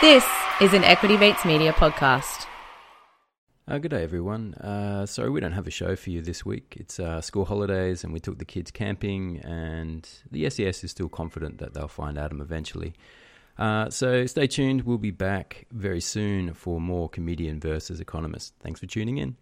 This is an Equity Beats Media podcast. Uh, good day, everyone. Uh, sorry, we don't have a show for you this week. It's uh, school holidays, and we took the kids camping, and the SES is still confident that they'll find Adam eventually. Uh, so stay tuned. We'll be back very soon for more comedian versus economist. Thanks for tuning in.